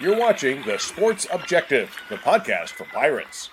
You're watching The Sports Objective, the podcast for Pirates.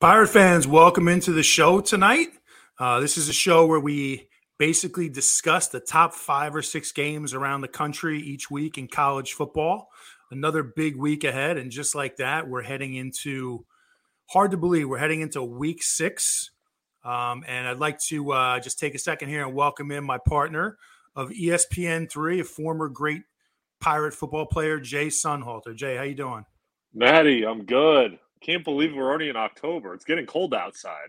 Pirate fans, welcome into the show tonight. Uh, this is a show where we basically discuss the top five or six games around the country each week in college football. Another big week ahead. And just like that, we're heading into hard to believe, we're heading into week six. Um, and I'd like to uh, just take a second here and welcome in my partner of ESPN3, a former great Pirate football player, Jay Sonnhalter. Jay, how you doing? Maddie, I'm good. Can't believe we're already in October. It's getting cold outside.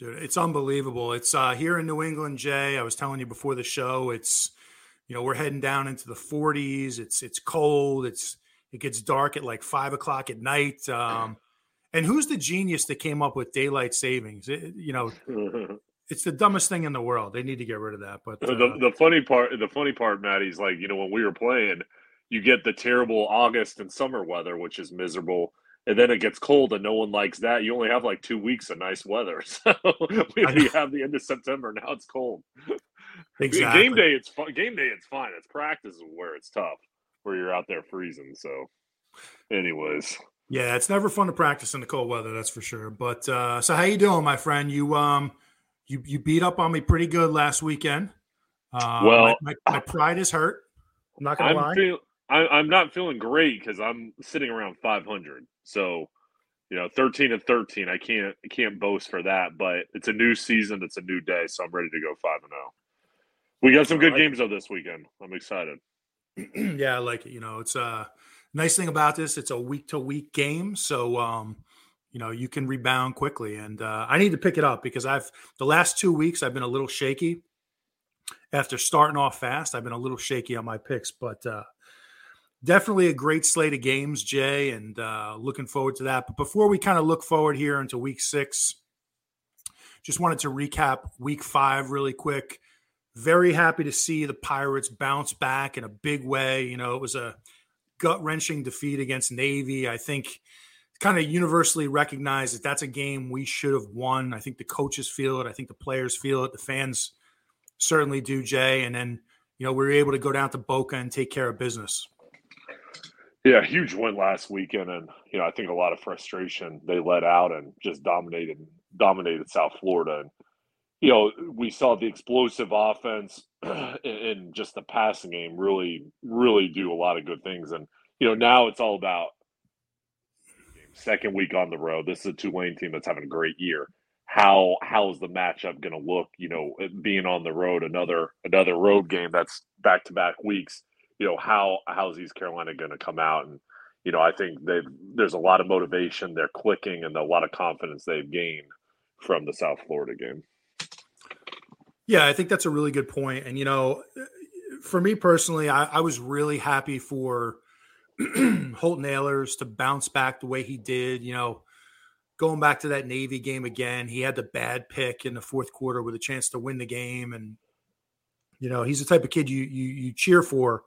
Dude, it's unbelievable. It's uh, here in New England, Jay. I was telling you before the show. It's you know we're heading down into the 40s. It's it's cold. It's it gets dark at like five o'clock at night. Um, and who's the genius that came up with daylight savings? It, you know, it's the dumbest thing in the world. They need to get rid of that. But uh, the the funny part, the funny part, Maddie's like you know when we were playing, you get the terrible August and summer weather, which is miserable and then it gets cold and no one likes that. You only have like two weeks of nice weather. So we have the end of September. Now it's cold. Exactly. Game day, it's fun. Game day, it's fine. It's practice where it's tough, where you're out there freezing. So, anyways. Yeah, it's never fun to practice in the cold weather, that's for sure. But uh, so how you doing, my friend? You um you you beat up on me pretty good last weekend. Uh, well, my, my, my pride is hurt. I'm not gonna I'm lie. Feel, I, am not feeling great because I'm sitting around 500. So, you know, 13 and 13. I can't I can't boast for that, but it's a new season. It's a new day, so I'm ready to go five and zero. We got some good games though this weekend. I'm excited. yeah, I like it. You know, it's a nice thing about this. It's a week to week game, so um, you know you can rebound quickly. And uh, I need to pick it up because I've the last two weeks I've been a little shaky after starting off fast. I've been a little shaky on my picks, but uh, definitely a great slate of games, Jay, and uh, looking forward to that. But before we kind of look forward here into week six, just wanted to recap week five really quick. Very happy to see the Pirates bounce back in a big way. You know, it was a gut wrenching defeat against Navy. I think kind of universally recognized that that's a game we should have won. I think the coaches feel it. I think the players feel it. The fans certainly do, Jay. And then, you know, we were able to go down to Boca and take care of business. Yeah, huge win last weekend, and you know I think a lot of frustration. They let out and just dominated dominated South Florida, and you know we saw the explosive offense and just the passing game really really do a lot of good things. And you know now it's all about second week on the road. This is a Tulane team that's having a great year. How how is the matchup going to look? You know, being on the road, another another road game that's back to back weeks you know how how's East Carolina going to come out and you know I think they there's a lot of motivation they're clicking and a lot of confidence they've gained from the South Florida game. Yeah, I think that's a really good point. And you know, for me personally, I, I was really happy for Holt Ahlers to bounce back the way he did. You know, going back to that Navy game again, he had the bad pick in the fourth quarter with a chance to win the game, and you know, he's the type of kid you you, you cheer for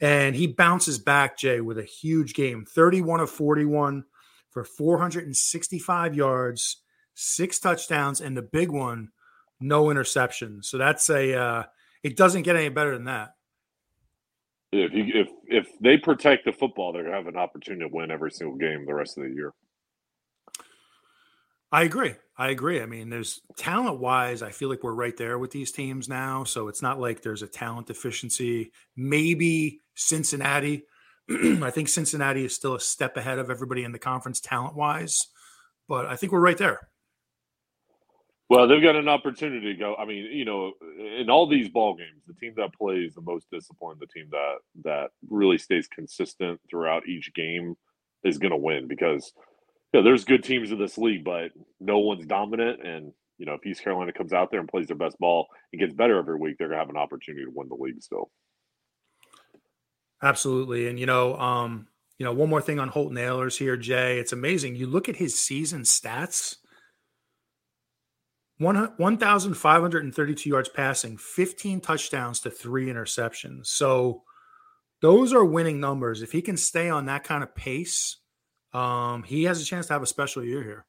and he bounces back, Jay, with a huge game 31 of 41 for 465 yards, six touchdowns, and the big one, no interceptions. So that's a, uh, it doesn't get any better than that. If, you, if if they protect the football, they're going to have an opportunity to win every single game the rest of the year. I agree. I agree. I mean, there's talent wise, I feel like we're right there with these teams now. So it's not like there's a talent deficiency. Maybe Cincinnati. I think Cincinnati is still a step ahead of everybody in the conference talent wise, but I think we're right there. Well, they've got an opportunity to go. I mean, you know, in all these ball games, the team that plays the most disciplined, the team that that really stays consistent throughout each game, is going to win because you know, there's good teams in this league, but no one's dominant. And you know, if East Carolina comes out there and plays their best ball and gets better every week, they're gonna have an opportunity to win the league still. Absolutely, and you know, um, you know, one more thing on Holt Ahlers here, Jay. It's amazing. You look at his season stats. 1,532 yards passing, 15 touchdowns to three interceptions. So those are winning numbers. If he can stay on that kind of pace, um, he has a chance to have a special year here.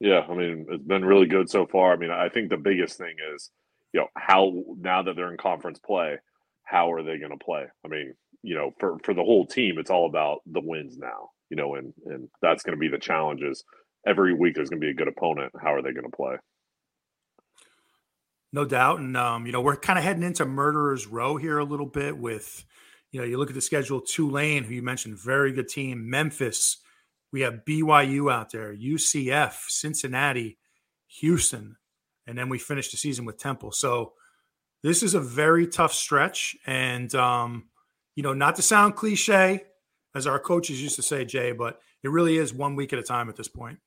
Yeah, I mean, it's been really good so far. I mean, I think the biggest thing is, you know, how now that they're in conference play, how are they going to play? I mean, you know, for for the whole team, it's all about the wins now. You know, and and that's going to be the challenges. Every week, there's going to be a good opponent. How are they going to play? No doubt. And, um, you know, we're kind of heading into Murderer's Row here a little bit with, you know, you look at the schedule Tulane, who you mentioned, very good team, Memphis. We have BYU out there, UCF, Cincinnati, Houston. And then we finish the season with Temple. So this is a very tough stretch. And, um, you know, not to sound cliche, as our coaches used to say, Jay, but it really is one week at a time at this point.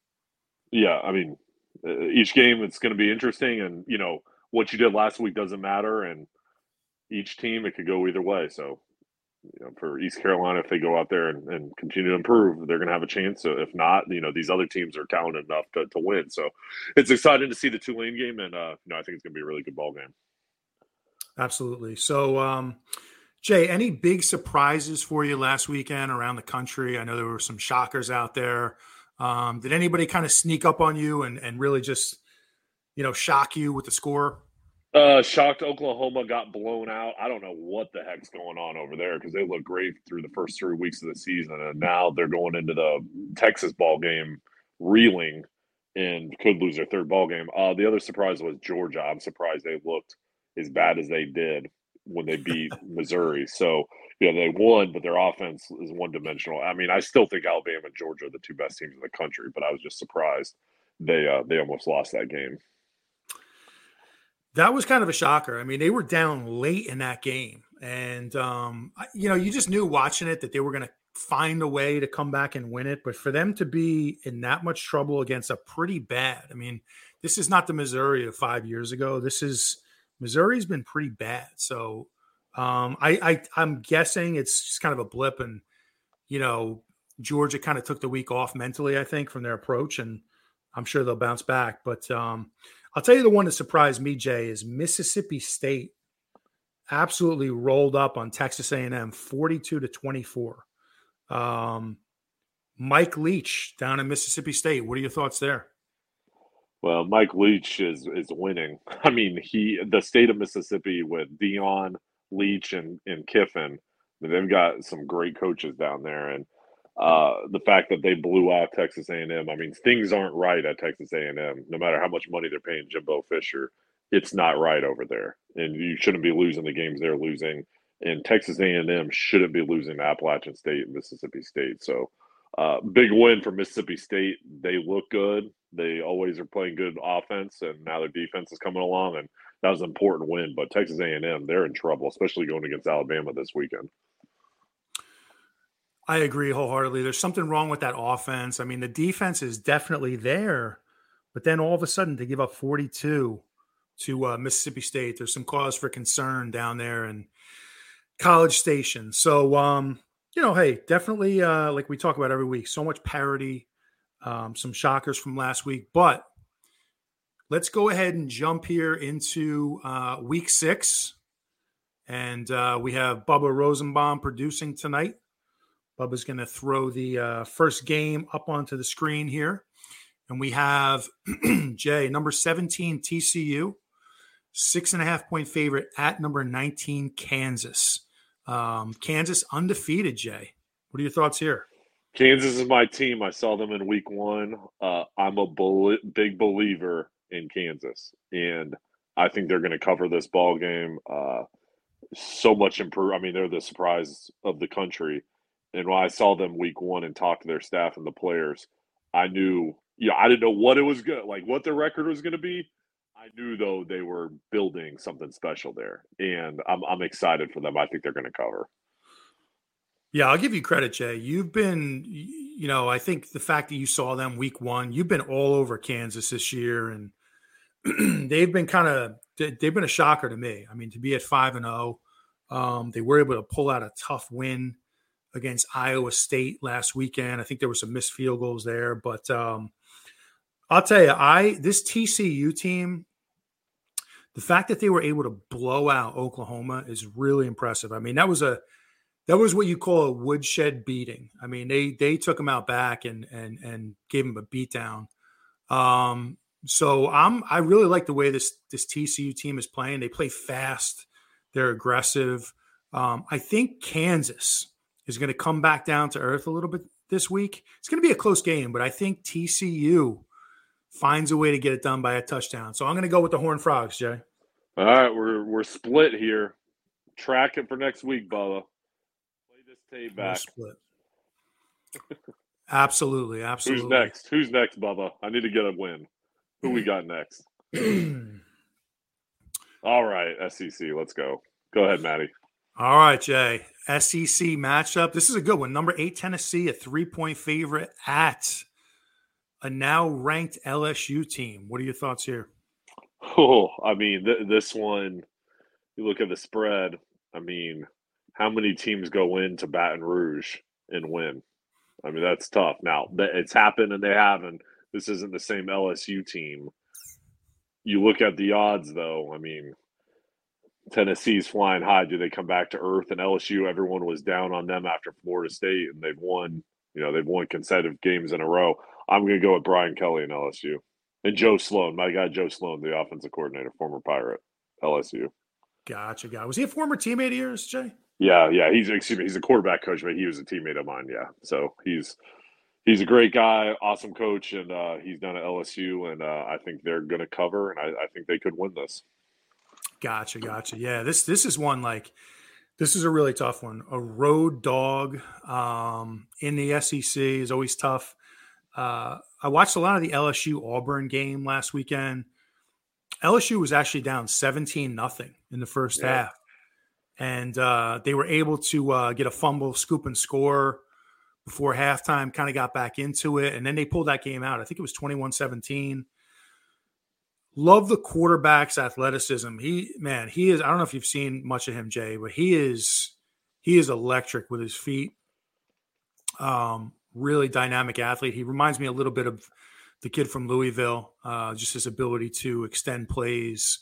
Yeah. I mean, each game it's going to be interesting. And, you know, what you did last week doesn't matter, and each team it could go either way. So, you know, for East Carolina, if they go out there and, and continue to improve, they're going to have a chance. So if not, you know, these other teams are talented enough to, to win. So it's exciting to see the Tulane game, and uh, you know, I think it's going to be a really good ball game. Absolutely. So, um, Jay, any big surprises for you last weekend around the country? I know there were some shockers out there. Um, did anybody kind of sneak up on you and, and really just you know, shock you with the score? Uh, shocked Oklahoma got blown out. I don't know what the heck's going on over there because they look great through the first three weeks of the season, and now they're going into the Texas ball game reeling and could lose their third ball game. Uh, the other surprise was Georgia. I'm surprised they looked as bad as they did when they beat Missouri. So yeah, they won, but their offense is one dimensional. I mean, I still think Alabama and Georgia are the two best teams in the country, but I was just surprised they uh, they almost lost that game. That was kind of a shocker. I mean, they were down late in that game, and um, you know, you just knew watching it that they were going to find a way to come back and win it. But for them to be in that much trouble against a pretty bad, I mean, this is not the Missouri of five years ago. This is Missouri's been pretty bad. So um, I, I I'm guessing it's just kind of a blip, and you know, Georgia kind of took the week off mentally, I think, from their approach, and I'm sure they'll bounce back. But um, I'll tell you the one that surprised me, Jay, is Mississippi State absolutely rolled up on Texas A&M 42 to 24. Um, Mike Leach down in Mississippi State. What are your thoughts there? Well, Mike Leach is is winning. I mean, he the state of Mississippi with Dion Leach, and and Kiffin. They've got some great coaches down there, and uh, the fact that they blew out Texas A&M. I mean, things aren't right at Texas A&M. No matter how much money they're paying Jimbo Fisher, it's not right over there, and you shouldn't be losing the games they're losing. And Texas A&M shouldn't be losing Appalachian State and Mississippi State. So, uh, big win for Mississippi State. They look good. They always are playing good offense, and now their defense is coming along, and that was an important win. But Texas A&M, they're in trouble, especially going against Alabama this weekend. I agree wholeheartedly. There's something wrong with that offense. I mean, the defense is definitely there, but then all of a sudden to give up 42 to uh, Mississippi State, there's some cause for concern down there in College Station. So, um, you know, hey, definitely, uh, like we talk about every week, so much parity, um, some shockers from last week. But let's go ahead and jump here into uh, week six. And uh, we have Bubba Rosenbaum producing tonight. Bubba's going to throw the uh, first game up onto the screen here. And we have Jay, number 17, TCU, six and a half point favorite at number 19, Kansas. Um, Kansas undefeated, Jay. What are your thoughts here? Kansas is my team. I saw them in week one. Uh, I'm a bull- big believer in Kansas, and I think they're going to cover this ball game. Uh, so much improve. I mean, they're the surprise of the country and when I saw them week one and talked to their staff and the players, I knew, yeah, I didn't know what it was good, like what their record was going to be. I knew though they were building something special there, and I'm I'm excited for them. I think they're going to cover. Yeah, I'll give you credit, Jay. You've been, you know, I think the fact that you saw them week one, you've been all over Kansas this year, and they've been kind of they've been a shocker to me. I mean, to be at five and zero, oh, um, they were able to pull out a tough win against Iowa State last weekend. I think there were some missed field goals there, but um, I'll tell you, I this TCU team the fact that they were able to blow out Oklahoma is really impressive. I mean, that was a that was what you call a woodshed beating. I mean, they they took them out back and and and gave them a beatdown. Um, so I'm I really like the way this this TCU team is playing. They play fast, they're aggressive. Um, I think Kansas is going to come back down to earth a little bit this week. It's going to be a close game, but I think TCU finds a way to get it done by a touchdown. So I'm going to go with the Horn Frogs, Jay. All right, we're we're split here. Track it for next week, Bubba. Play this tape back. Split. absolutely, absolutely. Who's next? Who's next, Bubba? I need to get a win. Who we got next? All right, SEC. Let's go. Go ahead, Maddie. All right, Jay. SEC matchup. This is a good one. Number eight, Tennessee, a three point favorite at a now ranked LSU team. What are your thoughts here? Oh, I mean, th- this one, you look at the spread. I mean, how many teams go into Baton Rouge and win? I mean, that's tough. Now, it's happened and they haven't. This isn't the same LSU team. You look at the odds, though. I mean, Tennessee's flying high. Do they come back to earth? And LSU, everyone was down on them after Florida State, and they've won. You know, they've won consecutive games in a row. I'm going to go with Brian Kelly and LSU and Joe Sloan. My guy, Joe Sloan, the offensive coordinator, former Pirate, LSU. Gotcha, guy. Was he a former teammate of yours, Jay? Yeah, yeah. He's excuse me. He's a quarterback coach, but he was a teammate of mine. Yeah, so he's he's a great guy, awesome coach, and uh, he's done at LSU, and uh, I think they're going to cover, and I, I think they could win this. Gotcha, gotcha. Yeah, this this is one like this is a really tough one. A road dog um, in the SEC is always tough. Uh, I watched a lot of the LSU Auburn game last weekend. LSU was actually down 17 nothing in the first yeah. half. And uh, they were able to uh, get a fumble, scoop, and score before halftime, kind of got back into it. And then they pulled that game out. I think it was 21 17. Love the quarterback's athleticism. He, man, he is, I don't know if you've seen much of him, Jay, but he is, he is electric with his feet. Um, really dynamic athlete. He reminds me a little bit of the kid from Louisville, uh, just his ability to extend plays.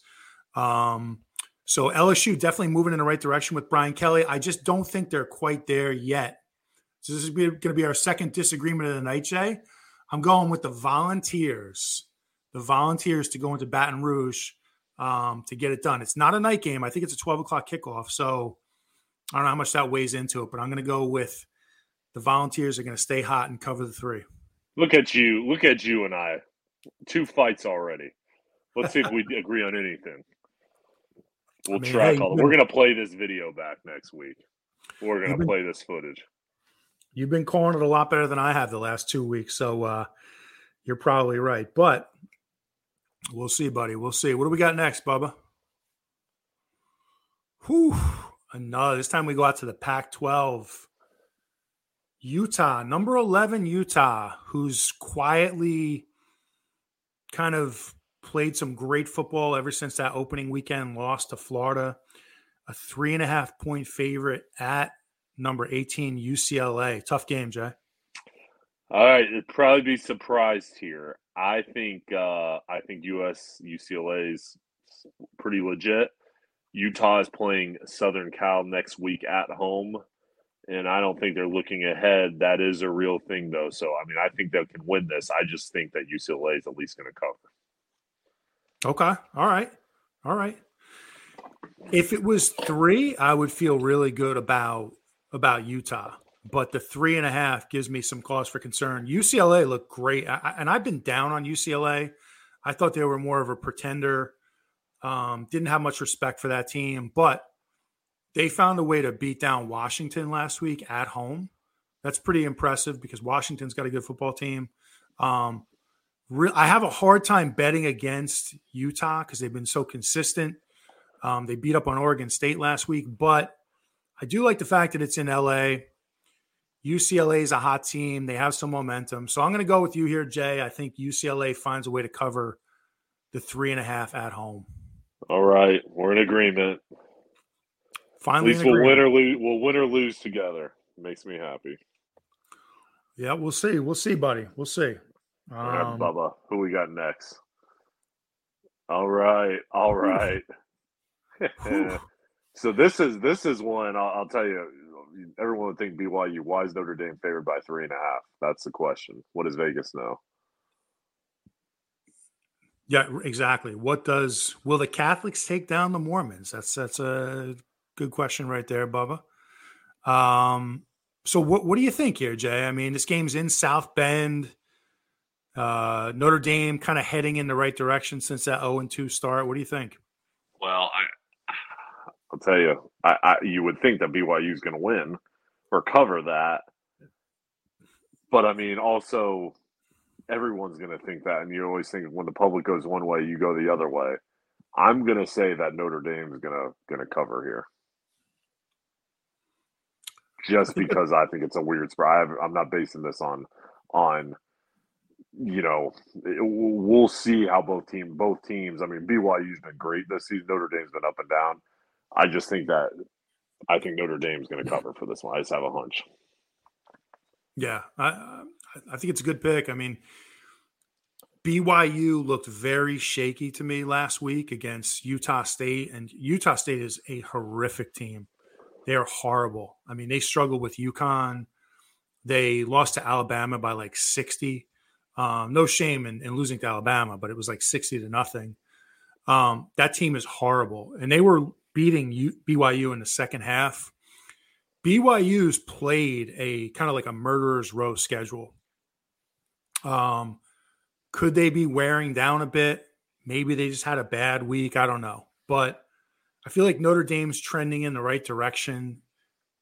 Um, so LSU definitely moving in the right direction with Brian Kelly. I just don't think they're quite there yet. So this is going to be our second disagreement of the night, Jay. I'm going with the Volunteers. The Volunteers to go into Baton Rouge um, to get it done. It's not a night game. I think it's a 12 o'clock kickoff. So I don't know how much that weighs into it, but I'm going to go with the Volunteers are going to stay hot and cover the three. Look at you. Look at you and I. Two fights already. Let's see if we agree on anything. We'll I mean, track hey, all. We're going to play this video back next week. We're going to play this footage. You've been calling it a lot better than I have the last two weeks, so uh, you're probably right. But we'll see, buddy. We'll see. What do we got next, Bubba? Whew. Another. This time we go out to the Pac-12. Utah, number 11 Utah, who's quietly kind of played some great football ever since that opening weekend loss to Florida. A three and a half point favorite at number 18 UCLA. Tough game, Jay. All right, it'd probably be surprised here. I think uh, I think US UCLA is pretty legit. Utah is playing Southern Cal next week at home, and I don't think they're looking ahead. That is a real thing, though. So I mean, I think they can win this. I just think that UCLA is at least going to cover. Okay. All right. All right. If it was three, I would feel really good about about Utah, but the three and a half gives me some cause for concern. UCLA looked great, I, and I've been down on UCLA. I thought they were more of a pretender. Um, didn't have much respect for that team, but they found a way to beat down Washington last week at home. That's pretty impressive because Washington's got a good football team. Um, re- I have a hard time betting against Utah because they've been so consistent. Um, they beat up on Oregon State last week, but I do like the fact that it's in LA. UCLA is a hot team. They have some momentum. So I'm going to go with you here, Jay. I think UCLA finds a way to cover the three and a half at home. All right. We're in agreement. Finally, At least we'll win or lose. We'll win or lose together. It makes me happy. Yeah, we'll see. We'll see, buddy. We'll see. Um, Bubba, who we got next? All right, all right. so this is this is one I'll, I'll, tell you. Everyone would think BYU. Why is Notre Dame favored by three and a half? That's the question. What does Vegas know? Yeah, exactly. What does will the Catholics take down the Mormons? That's that's a good question right there, Bubba. Um, so what what do you think here, Jay? I mean, this game's in South Bend. Uh, Notre Dame kind of heading in the right direction since that 0 and 2 start. What do you think? Well, I, I'll tell you, I, I you would think that BYU is going to win or cover that, but I mean, also everyone's going to think that, and you always think when the public goes one way, you go the other way. I'm going to say that Notre Dame is going to going to cover here, just because I think it's a weird spread. I'm not basing this on on you know, we'll see how both team both teams. I mean, BYU's been great this season. Notre Dame's been up and down. I just think that I think Notre Dame's going to cover for this one. I just have a hunch. Yeah, I I think it's a good pick. I mean, BYU looked very shaky to me last week against Utah State, and Utah State is a horrific team. They are horrible. I mean, they struggled with UConn. They lost to Alabama by like sixty. Um, no shame in, in, losing to Alabama, but it was like 60 to nothing. Um, that team is horrible. And they were beating U- BYU in the second half. BYU's played a kind of like a murderer's row schedule. Um, could they be wearing down a bit? Maybe they just had a bad week. I don't know. But I feel like Notre Dame's trending in the right direction.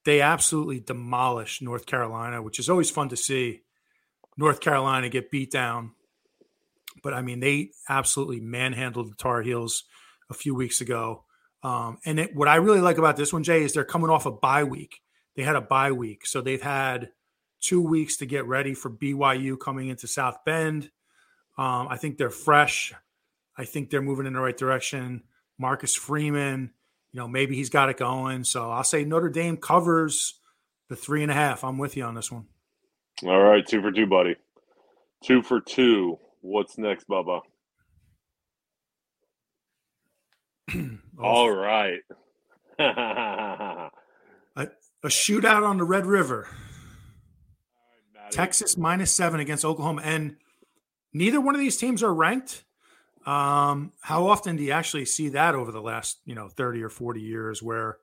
They absolutely demolished North Carolina, which is always fun to see. North Carolina get beat down. But I mean, they absolutely manhandled the Tar Heels a few weeks ago. Um, and it, what I really like about this one, Jay, is they're coming off a bye week. They had a bye week, so they've had two weeks to get ready for BYU coming into South Bend. Um, I think they're fresh. I think they're moving in the right direction. Marcus Freeman, you know, maybe he's got it going. So I'll say Notre Dame covers the three and a half. I'm with you on this one. All right, two for two, buddy. Two for two. What's next, Bubba? Oh. All right. a, a, shootout on the Red River. Right, Texas minus seven against Oklahoma. And neither one of these teams are ranked. Um, how often do you actually see that over the last, you know, 30 or 40 years where,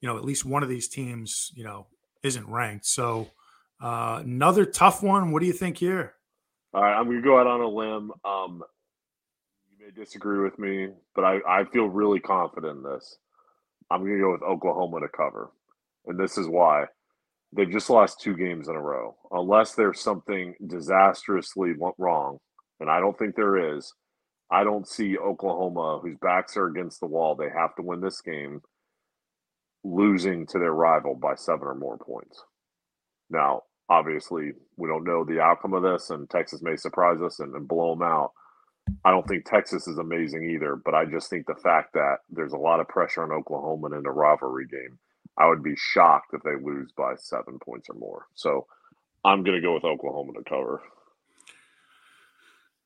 you know, at least one of these teams, you know, isn't ranked? So uh, another tough one. What do you think here? All right, I'm going to go out on a limb. Um, you may disagree with me, but I, I feel really confident in this. I'm going to go with Oklahoma to cover. And this is why. They've just lost two games in a row. Unless there's something disastrously wrong, and I don't think there is, I don't see Oklahoma, whose backs are against the wall, they have to win this game, losing to their rival by seven or more points. Now, obviously, we don't know the outcome of this, and Texas may surprise us and, and blow them out. I don't think Texas is amazing either, but I just think the fact that there's a lot of pressure on Oklahoma in a rivalry game, I would be shocked if they lose by seven points or more. So I'm going to go with Oklahoma to cover.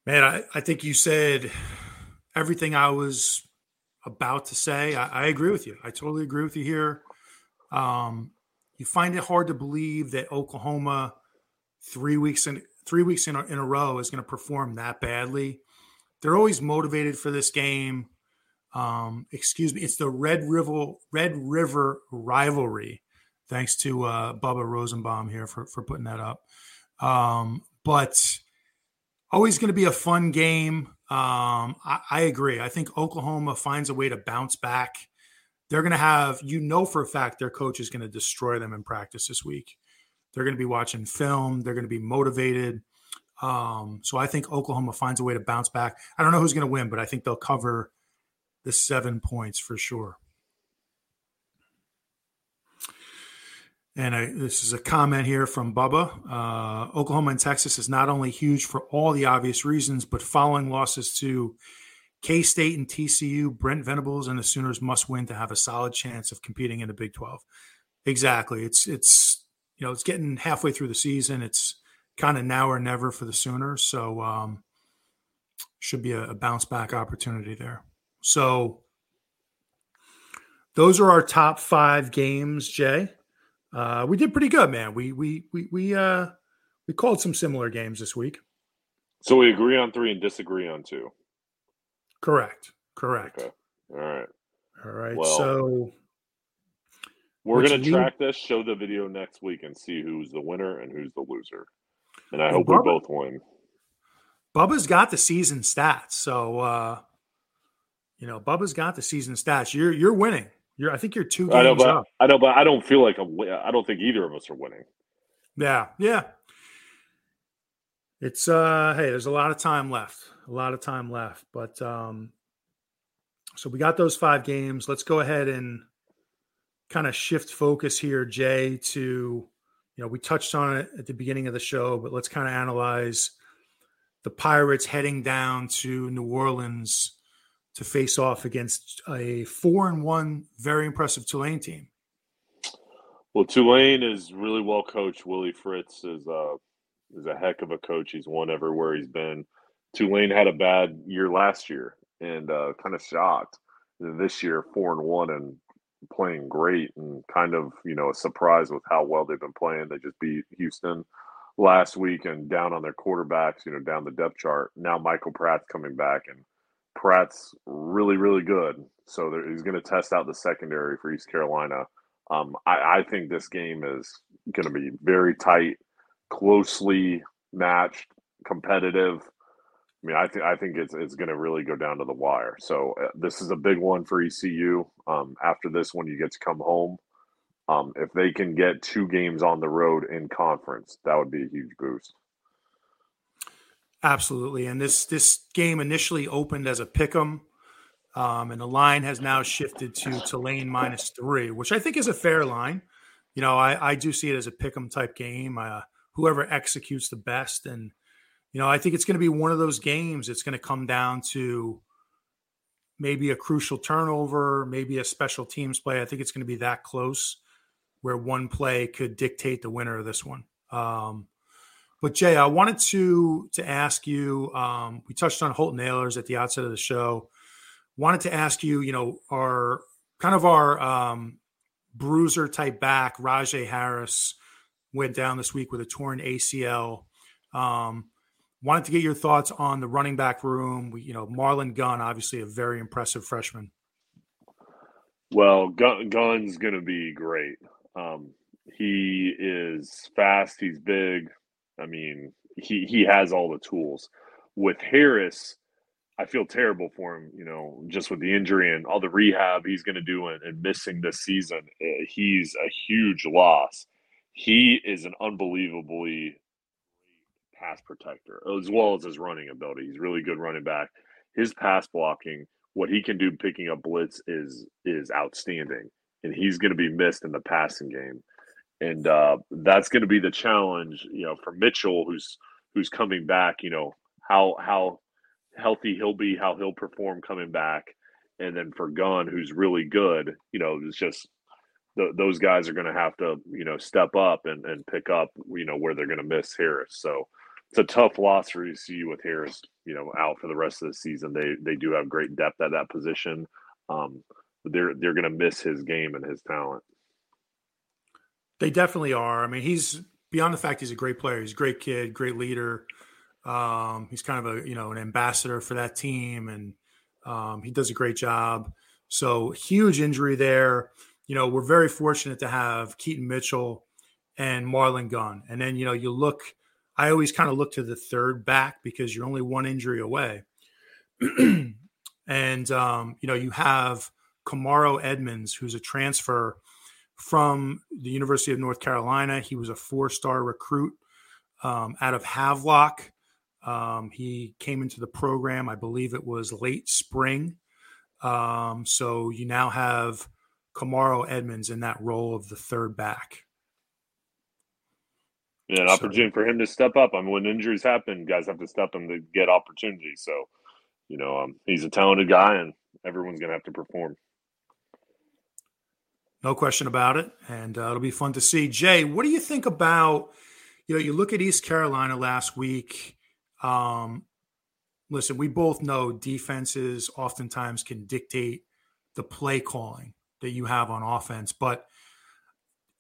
Man, I, I think you said everything I was about to say. I, I agree with you. I totally agree with you here. Um, you find it hard to believe that Oklahoma three weeks in three weeks in a, in a row is going to perform that badly. They're always motivated for this game. Um, excuse me, it's the Red River Red River rivalry. Thanks to uh, Bubba Rosenbaum here for for putting that up. Um, but always going to be a fun game. Um, I, I, agree. I think Oklahoma finds a way to bounce back they're going to have, you know, for a fact, their coach is going to destroy them in practice this week. They're going to be watching film. They're going to be motivated. Um, so I think Oklahoma finds a way to bounce back. I don't know who's going to win, but I think they'll cover the seven points for sure. And I, this is a comment here from Bubba. Uh, Oklahoma and Texas is not only huge for all the obvious reasons, but following losses to K State and TCU, Brent Venables and the Sooners must win to have a solid chance of competing in the Big 12. Exactly. It's it's you know it's getting halfway through the season. It's kind of now or never for the Sooners. So um, should be a, a bounce back opportunity there. So those are our top five games, Jay. Uh, we did pretty good, man. We we we we uh we called some similar games this week. So we agree on three and disagree on two. Correct. Correct. Okay. All right. All right. Well, so We're going to track this, show the video next week, and see who's the winner and who's the loser. And I hope we both win. Bubba's got the season stats. So uh you know, Bubba's got the season stats. You're you're winning. You're I think you're two games I know, but up. I know, but I don't feel like I'm. I don't think either of us are winning. Yeah, yeah. It's uh hey, there's a lot of time left. A lot of time left. But um so we got those five games. Let's go ahead and kind of shift focus here, Jay, to you know, we touched on it at the beginning of the show, but let's kind of analyze the Pirates heading down to New Orleans to face off against a four and one very impressive Tulane team. Well, Tulane is really well coached. Willie Fritz is uh is a heck of a coach. He's won everywhere he's been. Tulane had a bad year last year and uh, kind of shocked. And this year, four and one and playing great and kind of you know a surprise with how well they've been playing. They just beat Houston last week and down on their quarterbacks. You know, down the depth chart. Now Michael Pratt's coming back and Pratt's really really good. So he's going to test out the secondary for East Carolina. Um, I, I think this game is going to be very tight, closely matched, competitive. I mean, I think I think it's it's going to really go down to the wire. So uh, this is a big one for ECU. Um, after this one, you get to come home. Um, if they can get two games on the road in conference, that would be a huge boost. Absolutely. And this this game initially opened as a pick 'em, um, and the line has now shifted to Tulane minus three, which I think is a fair line. You know, I, I do see it as a pick 'em type game. Uh, whoever executes the best, and you know, I think it's going to be one of those games. It's going to come down to maybe a crucial turnover, maybe a special teams play. I think it's going to be that close, where one play could dictate the winner of this one. Um, but Jay, I wanted to to ask you. Um, we touched on Holt Ahlers at the outset of the show. Wanted to ask you, you know, our kind of our um, bruiser type back, Rahjai Harris, went down this week with a torn ACL. Um, wanted to get your thoughts on the running back room. We, you know, Marlon Gunn, obviously a very impressive freshman. Well, Gun, Gunn's going to be great. Um, he is fast. He's big. I mean, he he has all the tools. With Harris, I feel terrible for him. You know, just with the injury and all the rehab he's going to do and, and missing this season, uh, he's a huge loss. He is an unbelievably pass protector as well as his running ability. He's really good running back. His pass blocking, what he can do picking up blitz is is outstanding, and he's going to be missed in the passing game. And uh, that's going to be the challenge, you know, for Mitchell, who's who's coming back. You know how how healthy he'll be, how he'll perform coming back, and then for Gunn, who's really good. You know, it's just th- those guys are going to have to you know step up and, and pick up you know where they're going to miss Harris. So it's a tough loss for ECU with Harris you know out for the rest of the season. They they do have great depth at that position. Um, they're they're going to miss his game and his talent. They definitely are. I mean, he's beyond the fact he's a great player. He's a great kid, great leader. Um, he's kind of a you know an ambassador for that team, and um, he does a great job. So huge injury there. You know, we're very fortunate to have Keaton Mitchell and Marlon Gunn, and then you know you look. I always kind of look to the third back because you're only one injury away, and um, you know you have Kamarro Edmonds, who's a transfer from the University of North Carolina. He was a four-star recruit um, out of Havelock. Um, he came into the program, I believe it was late spring. Um, so you now have Kamarro Edmonds in that role of the third back. Yeah, an So- opportunity for him to step up. I mean, when injuries happen, guys have to step in to get opportunities. So, you know, um, he's a talented guy, and everyone's going to have to perform. No question about it. And uh, it'll be fun to see. Jay, what do you think about, you know, you look at East Carolina last week. Um, listen, we both know defenses oftentimes can dictate the play calling that you have on offense, but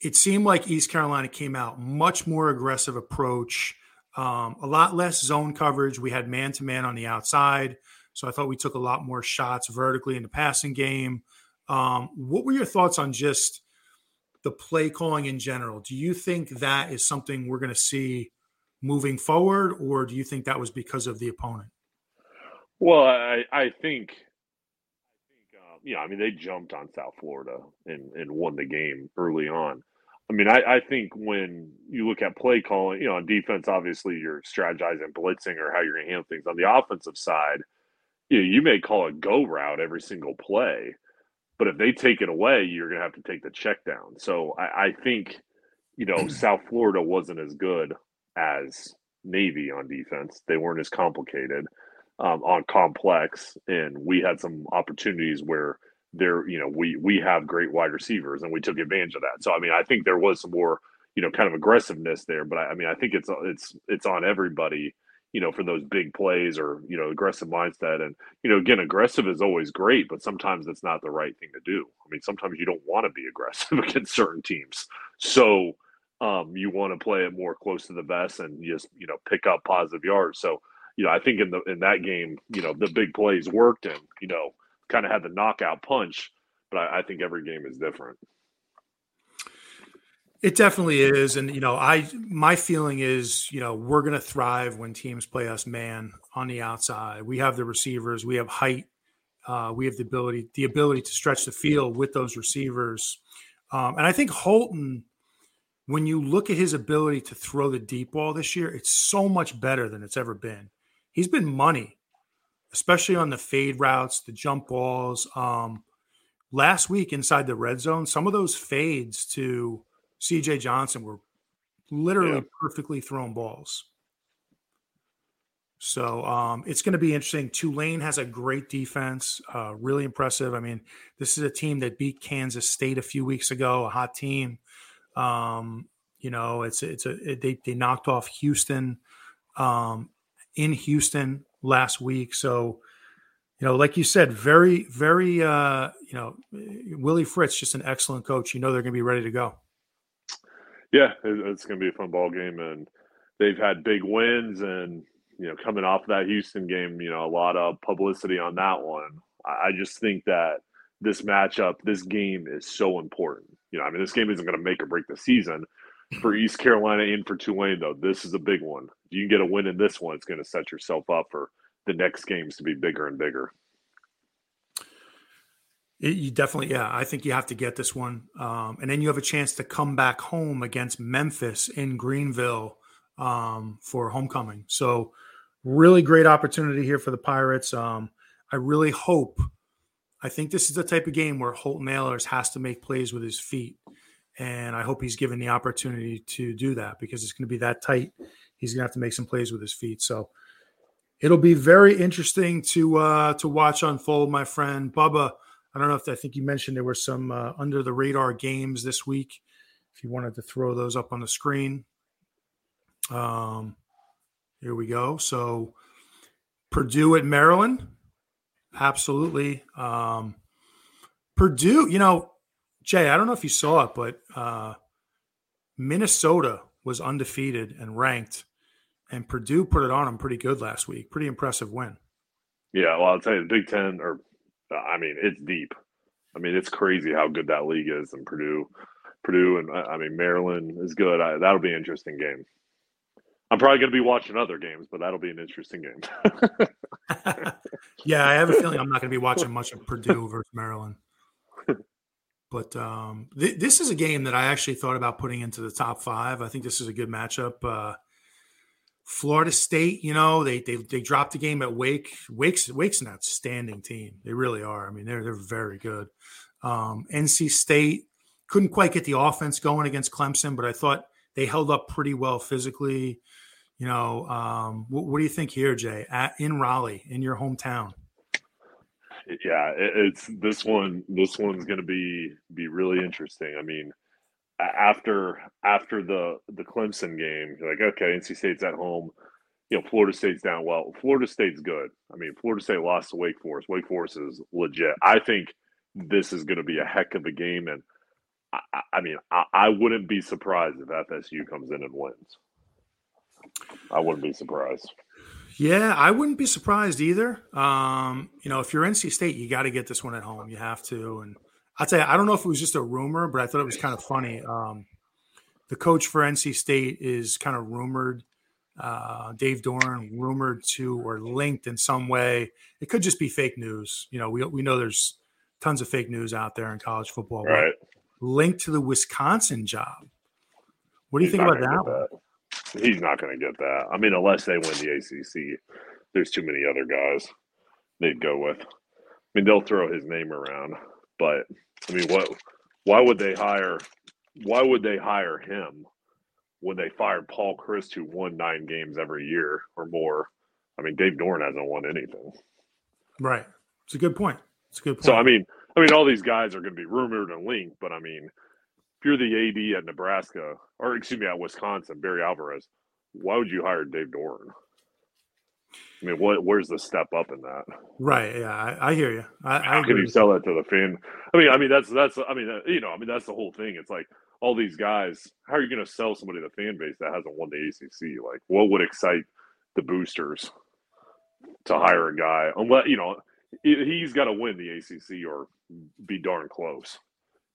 it seemed like East Carolina came out much more aggressive approach, um, a lot less zone coverage. We had man to man on the outside, so I thought we took a lot more shots vertically in the passing game. Um, what were your thoughts on just the play calling in general? Do you think that is something we're going to see moving forward, or do you think that was because of the opponent? Well, I, I think, I think, uh, yeah, I mean, they jumped on South Florida and, and won the game early on. I mean, I, I think when you look at play calling, you know, on defense, obviously you're strategizing, blitzing, or how you're going to handle things. On the offensive side, you know, you may call a go route every single play, but if they take it away, you're going to have to take the check down. So I, I think, you know, South Florida wasn't as good as Navy on defense. They weren't as complicated um, on complex, and we had some opportunities where there, you know, we we have great wide receivers, and we took advantage of that. So I mean, I think there was some more, you know, kind of aggressiveness there. But I, I mean, I think it's it's it's on everybody you know, for those big plays or, you know, aggressive mindset. And, you know, again, aggressive is always great, but sometimes it's not the right thing to do. I mean, sometimes you don't want to be aggressive against certain teams. So um, you want to play it more close to the vest and just, you know, pick up positive yards. So, you know, I think in the in that game, you know, the big plays worked and, you know, kind of had the knockout punch, but I, I think every game is different. It definitely is, and you know, I my feeling is, you know, we're going to thrive when teams play us man on the outside. We have the receivers, we have height, uh, we have the ability the ability to stretch the field with those receivers, um, and I think Holton, when you look at his ability to throw the deep ball this year, it's so much better than it's ever been. He's been money, especially on the fade routes, the jump balls. Um, last week inside the red zone, some of those fades to CJ Johnson were literally yeah. perfectly thrown balls. So um, it's going to be interesting. Tulane has a great defense, uh, really impressive. I mean, this is a team that beat Kansas State a few weeks ago, a hot team. Um, you know, it's it's a it, they they knocked off Houston um, in Houston last week. So, you know, like you said, very very uh, you know, Willie Fritz, just an excellent coach. You know, they're going to be ready to go. Yeah, it's going to be a fun ball game, and they've had big wins, and you know, coming off of that Houston game, you know, a lot of publicity on that one. I just think that this matchup, this game is so important. You know, I mean, this game isn't going to make or break the season for East Carolina and for Tulane, though. This is a big one. If you can get a win in this one, it's going to set yourself up for the next games to be bigger and bigger. You definitely, yeah. I think you have to get this one, um, and then you have a chance to come back home against Memphis in Greenville um, for homecoming. So, really great opportunity here for the Pirates. Um, I really hope. I think this is the type of game where Holt Ahlers has to make plays with his feet, and I hope he's given the opportunity to do that because it's going to be that tight. He's going to have to make some plays with his feet. So. It'll be very interesting to uh, to watch unfold, my friend Bubba. I don't know if I think you mentioned there were some uh, under the radar games this week. If you wanted to throw those up on the screen, um, here we go. So Purdue at Maryland, absolutely. Um, Purdue, you know, Jay, I don't know if you saw it, but uh, Minnesota was undefeated and ranked, and Purdue put it on them pretty good last week. Pretty impressive win. Yeah, well, I'll tell you, the Big Ten or I mean, it's deep. I mean, it's crazy how good that league is, and Purdue, Purdue, and I mean Maryland is good. I, that'll be an interesting game. I'm probably going to be watching other games, but that'll be an interesting game. yeah, I have a feeling I'm not going to be watching much of Purdue versus Maryland. But um, th- this is a game that I actually thought about putting into the top five. I think this is a good matchup. Uh, Florida State, you know, they they they dropped the game at Wake. Wake's Wake's an outstanding team. They really are. I mean, they're they're very good. Um, NC State couldn't quite get the offense going against Clemson, but I thought they held up pretty well physically. You know, um, what, what, do you think here, Jay? At, in Raleigh, in your hometown. Yeah, it, it's this one. This one's going to be be really interesting. I mean, after after the the Clemson game, you're like, okay, NC State's at home. you know, Florida State's down. Well, Florida State's good. I mean, Florida State lost to Wake Forest. Wake Forest is legit. I think this is going to be a heck of a game, and I, I mean, I, I wouldn't be surprised if FSU comes in and wins. I wouldn't be surprised. Yeah, I wouldn't be surprised either. Um, you know, if you're NC State, you got to get this one at home. You have to. And I'll tell you, I don't know if it was just a rumor, but I thought it was kind of funny. Um, the coach for NC State is kind of rumored, uh, Dave Doeren, rumored to or linked in some way. It could just be fake news. You know, we, we know there's tons of fake news out there in college football. Right. Linked to the Wisconsin job. What do you He's think about that? get He's not going to get that. I mean, unless they win the ACC, there's too many other guys they'd go with. I mean, they'll throw his name around, but I mean, what? Why would they hire? Why would they hire him when they fired Paul Chryst, who won nine games every year or more? I mean, Dave Doeren hasn't won anything. Right. It's a good point. It's a good point. So I mean, I mean, all these guys are going to be rumored and linked, but I mean, if you're the AD at Nebraska or excuse me at Wisconsin, Barry Alvarez, why would you hire Dave Doeren? I mean, what? Where's the step up in that? right. Yeah, I, I hear you. I, I How agree can you sell that to the fan? I mean, I mean that's that's I mean you know I mean that's the whole thing. It's like all these guys. How are you going to sell somebody the fan base that hasn't won the ACC? Like, what would excite the boosters to hire a guy? Unless you know he- he's got to win the ACC or be darn close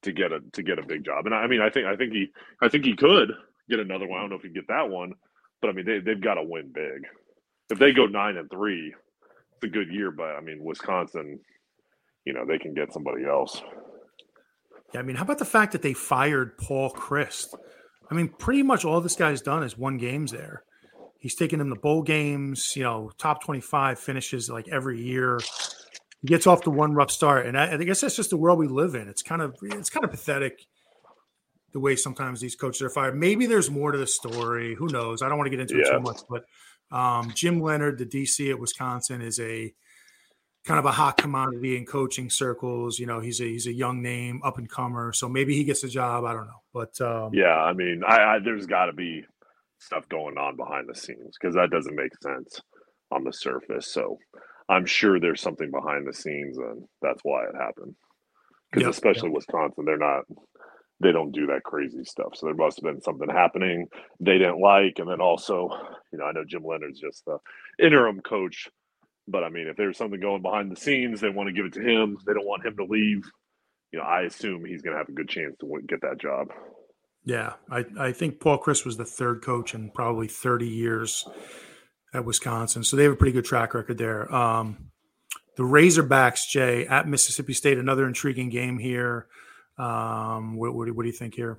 to get a to get a big job. And I mean, I think I think he I think he could get another one. I don't know if he can get that one, but I mean they they've got to win big. If they go nine and three, it's a good year. But I mean, Wisconsin, you know, they can get somebody else. Yeah, I mean, how about the fact that they fired Paul Chryst? I mean, pretty much all this guy's done is won games there. He's taken them to bowl games, you know, top 25 finishes like every year. He gets off to one rough start. And I, I guess that's just the world we live in. It's kind of it's kind of pathetic the way sometimes these coaches are fired. Maybe there's more to the story. Who knows? I don't want to get into it too much, but um, Jim Leonhard, the DC at Wisconsin, is a kind of a hot commodity in coaching circles. You know, he's a he's a young name, up and comer. So maybe he gets a job. I don't know, but um, Yeah, I mean, I, I there's got to be stuff going on behind the scenes because that doesn't make sense on the surface. So I'm sure there's something behind the scenes, and that's why it happened. Because Yep, especially Wisconsin, they're not they don't do that crazy stuff. So there must have been something happening they didn't like, and then also, you know, I know Jim Leonhard's just the interim coach. But I mean, if there's something going behind the scenes, they want to give it to him. They don't want him to leave. You know, I assume he's going to have a good chance to get that job. yeah, I I think Paul Chryst was the third coach in probably 30 years at Wisconsin. So they have a pretty good track record there. Um, the Razorbacks, Jay, at Mississippi State, another intriguing game here. Um, what, what, do- what do you think here?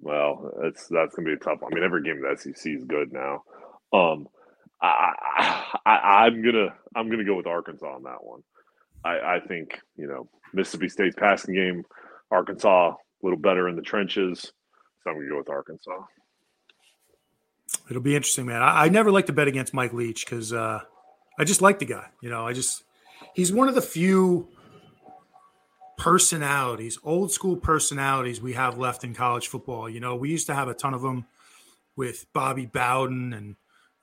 Well, that's that's gonna be a tough. one. I mean, every game in the SEC is good now. Um, I, I, I I'm gonna I'm gonna go with Arkansas on that one. I, I think you know Mississippi State's passing game, Arkansas a little better in the trenches, so I'm gonna go with Arkansas. It'll be interesting, man. I, I never like to bet against Mike Leach because uh, I just like the guy. You know, I just he's one of the few personalities, old school personalities we have left in college football. You know, we used to have a ton of them with Bobby Bowden and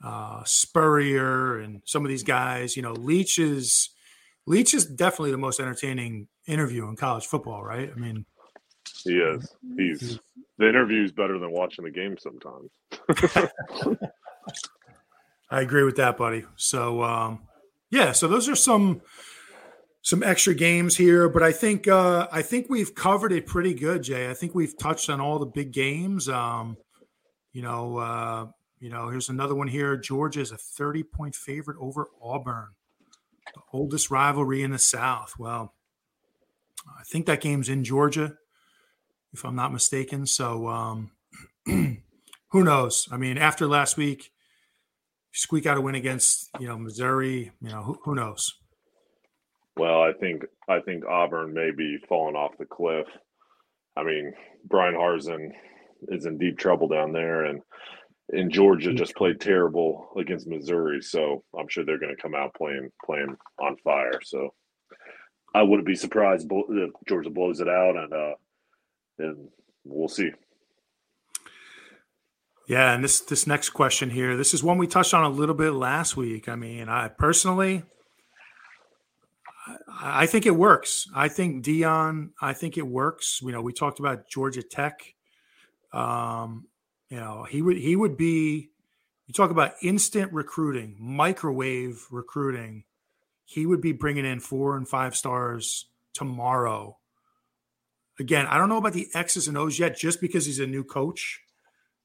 uh, Spurrier and some of these guys. You know, Leach is Leach is definitely the most entertaining interview in college football, right? I mean, He is. He's the interview's better than watching the game sometimes. I agree with that, buddy. So, um, yeah, so those are some some extra games here, but I think uh, I think we've covered it pretty good, Jay. I think we've touched on all the big games. Um, you know, uh, you know, here's another one here. Georgia is a 30 point favorite over Auburn, the oldest rivalry in the South. Well, I think that game's in Georgia, if I'm not mistaken. So, um, who knows? I mean, after last week, squeak out a win against you know Missouri. You know, who, who knows? Well, I think I think Auburn may be falling off the cliff. I mean, Bryan Harsin is in deep trouble down there, and and Georgia just played terrible against Missouri, so I'm sure they're going to come out playing playing on fire. So I wouldn't be surprised if Georgia blows it out, and uh, and we'll see. Yeah, and this this next question here, this is one we touched on a little bit last week. I mean, I personally, I, think it works. I think Deion. I think it works. You know, we talked about Georgia Tech. Um, you know, he would he would be. You talk about instant recruiting, microwave recruiting. He would be bringing in four and five stars tomorrow. Again, I don't know about the X's and O's yet, just because he's a new coach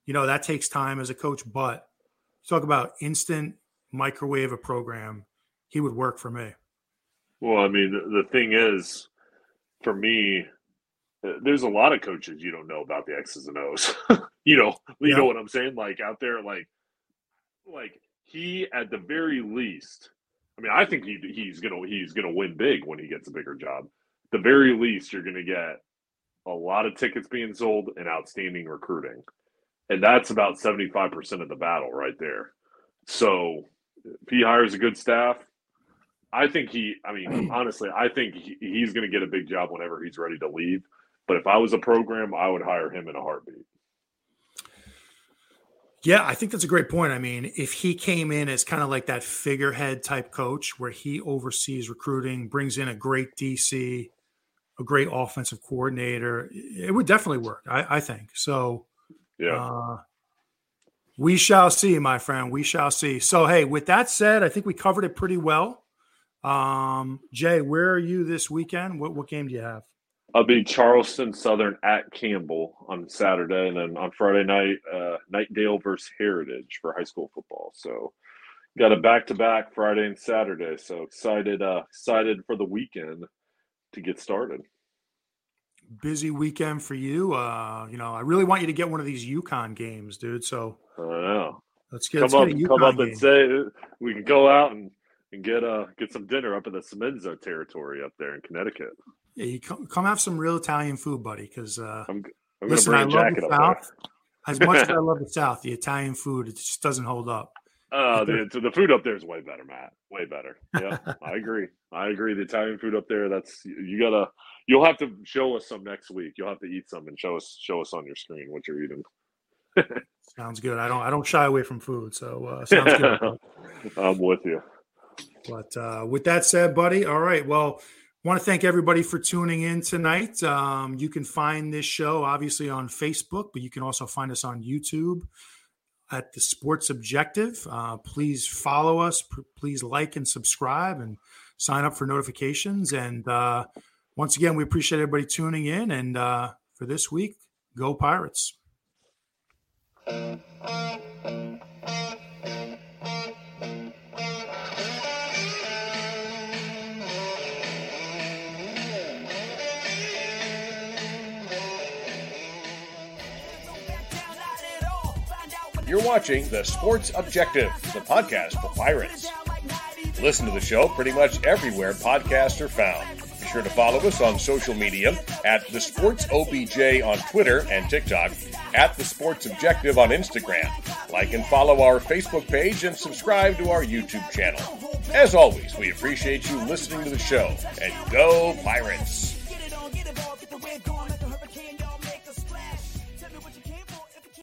you know that takes time as a coach but talk about instant microwave a program he would work for me well i mean the, the thing is for me uh, there's a lot of coaches you don't know about the x's and o's you know you yeah. know what i'm saying like out there like like he at the very least i mean i think he, he's gonna he's gonna win big when he gets a bigger job the very least you're gonna get a lot of tickets being sold and outstanding recruiting and that's about 75% of the battle right there. So if he hires a good staff, I think he, I mean, honestly, I think he, he's going to get a big job whenever he's ready to leave. But if I was a program, I would hire him in a heartbeat. Yeah, I think that's a great point. I mean, if he came in as kind of like that figurehead type coach where he oversees recruiting, brings in a great DC, a great offensive coordinator, it would definitely work, I, I think. So, yeah. Uh, we shall see, my friend. We shall see. So, hey, with that said, I think we covered it pretty well. Um, Jay, where are you this weekend? What what game do you have? I'll be Charleston Southern at Campbell on Saturday, and then on Friday night, uh, Knightdale versus Heritage for high school football. So, got a back to back Friday and Saturday. So excited, uh, excited for the weekend to get started busy weekend for you. Uh, you know, I really want you to get one of these UConn games, dude. So I know. Let's get come let's up, get come up game. and say we can go out and, and get uh get some dinner up in the Semenza territory up there in Connecticut. Yeah, you come, come have some real Italian food, buddy. Because uh, I'm, I'm listen, I love the South. As much as I love the South, the Italian food it just doesn't hold up. Uh, the, the food up there is way better, Matt. Way better. Yeah, I agree. I agree. The Italian food up there, that's you gotta You'll have to show us some next week. You'll have to eat some and show us show us on your screen what you're eating. sounds good. I don't I don't shy away from food, so uh, sounds good. I'm with you. But uh, with that said, buddy, all right. Well, want to thank everybody for tuning in tonight. Um, you can find this show obviously on Facebook, but you can also find us on YouTube at the Sports Objective. Uh, please follow us. P- please like and subscribe and sign up for notifications. And uh, once again, we appreciate everybody tuning in. And uh, for this week, go Pirates. You're watching The Sports Objective, the podcast for Pirates. Listen to the show pretty much everywhere podcasts are found Be sure to follow us on social media at the Sports OBJ on Twitter and TikTok, at the Sports Objective on Instagram. Like and follow our Facebook page and subscribe to our YouTube channel. As always, we appreciate you listening to the show, and go Pirates!